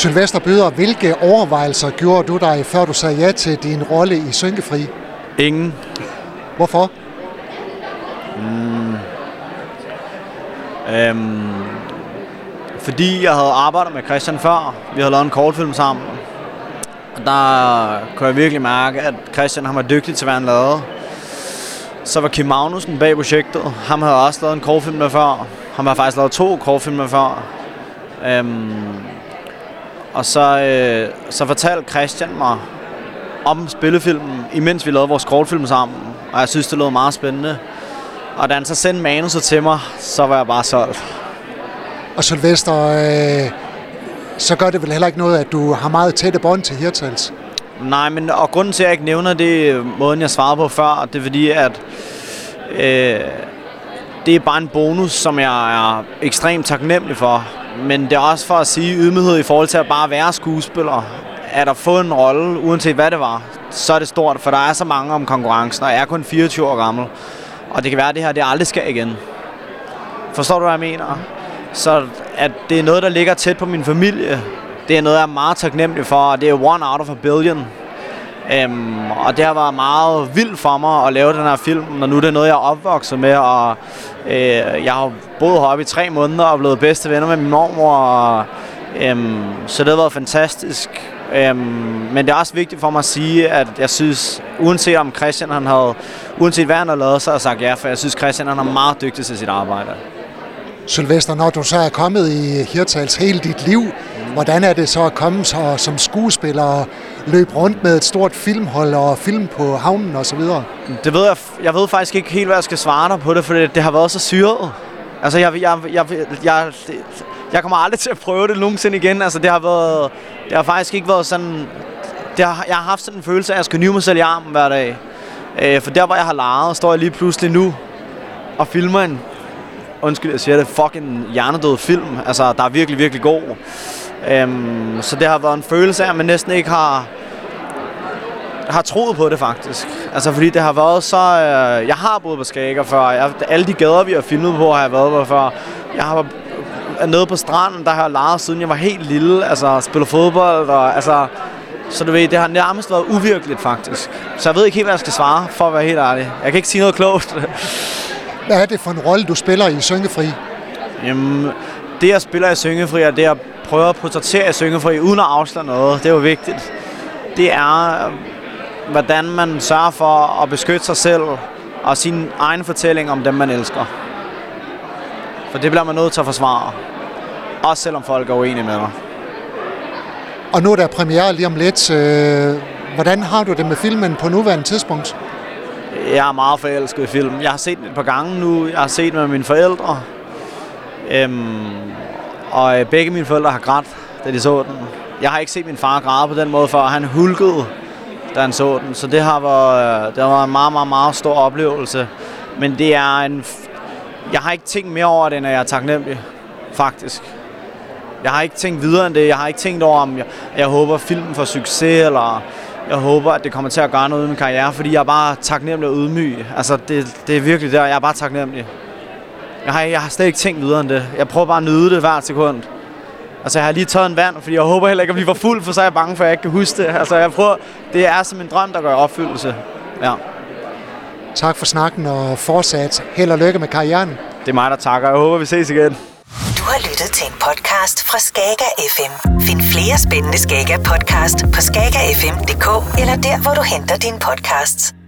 Sylvester Byder, hvilke overvejelser gjorde du dig, før du sagde ja til din rolle i Synkefri? Ingen. Hvorfor? Mm. Øhm, fordi jeg havde arbejdet med Christian før. Vi havde lavet en kortfilm sammen. Og der kunne jeg virkelig mærke, at Christian han var dygtig til, hvad han lavede. Så var Kim Magnussen bag projektet. Han havde også lavet en kortfilm med før. Han har faktisk lavet to kortfilm med før. Øhm, og så, øh, så fortalte Christian mig om spillefilmen, imens vi lavede vores kortfilm sammen. Og jeg synes, det lød meget spændende. Og da han så sendte manuset til mig, så var jeg bare solgt. Og Sylvester, øh, så gør det vel heller ikke noget, at du har meget tætte bånd til Hirtals? Nej, men og grunden til, at jeg ikke nævner det, måden jeg svarede på før, det er fordi, at øh, det er bare en bonus, som jeg er ekstremt taknemmelig for. Men det er også for at sige ydmyghed i forhold til at bare være skuespiller. At at få en rolle, uanset hvad det var, så er det stort, for der er så mange om konkurrencen, og jeg er kun 24 år gammel. Og det kan være, at det her det aldrig skal igen. Forstår du, hvad jeg mener? Så at det er noget, der ligger tæt på min familie, det er noget, jeg er meget taknemmelig for, og det er one out of a billion. Um, og det har været meget vildt for mig at lave den her film, når nu det er noget, jeg er opvokset med, og øh, jeg har boet heroppe i tre måneder og blevet bedste venner med min mormor, og, um, så det har været fantastisk. Um, men det er også vigtigt for mig at sige, at jeg synes, uanset om Christian han havde, uanset hvad han har lavet, så har jeg sagt ja, for jeg synes, Christian han er meget dygtig til sit arbejde. Sylvester, når du så er kommet i Hirtals hele dit liv, hvordan er det så at komme så, som skuespiller løbe rundt med et stort filmhold og film på havnen og så videre? Det ved jeg, jeg ved faktisk ikke helt, hvad jeg skal svare dig på det, for det, det har været så syret. Altså, jeg, jeg, jeg, jeg, jeg kommer aldrig til at prøve det nogensinde igen. Altså, det har været, det har faktisk ikke været sådan, det har, jeg har haft sådan en følelse af, at jeg skal nyme mig selv i armen hver dag. Øh, for der, hvor jeg har leget, står jeg lige pludselig nu og filmer en undskyld, jeg siger det, fucking hjernedød film. Altså, der er virkelig, virkelig god. Øhm, så det har været en følelse af, at man næsten ikke har har troet på det faktisk. Altså fordi det har været så... Øh, jeg har boet på Skager før. Jeg, alle de gader, vi har filmet på, har jeg været på før. Jeg har været nede på stranden, der har jeg leget siden jeg var helt lille. Altså spillet fodbold og altså... Så du ved, det har nærmest været uvirkeligt faktisk. Så jeg ved ikke helt, hvad jeg skal svare, for at være helt ærlig. Jeg kan ikke sige noget klogt. Hvad er det for en rolle, du spiller i Syngefri? Jamen, det jeg spiller i Syngefri, er det at prøve at portrættere i Syngefri, uden at afsløre noget. Det er jo vigtigt. Det er, hvordan man sørger for at beskytte sig selv og sin egen fortælling om dem, man elsker. For det bliver man nødt til at forsvare. Også selvom folk er uenige med mig. Og nu er der premiere lige om lidt. Øh, hvordan har du det med filmen på nuværende tidspunkt? Jeg er meget forelsket i film. Jeg har set den et par gange nu. Jeg har set den med mine forældre. Øhm, og øh, begge mine forældre har grædt, da de så den. Jeg har ikke set min far græde på den måde før. Han hulkede, da han så den. Så det har været, øh, det har været en meget, meget, meget stor oplevelse. Men det er en... Jeg har ikke tænkt mere over det, end jeg er taknemmelig. Faktisk. Jeg har ikke tænkt videre end det. Jeg har ikke tænkt over, om jeg, jeg håber, at filmen får succes, eller jeg håber, at det kommer til at gøre noget i min karriere, fordi jeg er bare taknemmelig og ydmyg. Altså, det, det er virkelig der. Jeg er bare taknemmelig. Jeg har, jeg har slet ikke tænkt videre end det. Jeg prøver bare at nyde det hver sekund. Altså, jeg har lige taget en vand, fordi jeg håber heller ikke at blive for fuld, for så er jeg bange for, at jeg ikke kan huske det. Altså, jeg prøver, det er som en drøm, der gør opfyldelse. Ja. Tak for snakken, og fortsat held og lykke med karrieren. Det er mig, der takker. Jeg håber, vi ses igen. Du har lyttet til en podcast fra Skager FM. Find flere spændende Skager podcast på skagerfm.dk eller der, hvor du henter dine podcasts.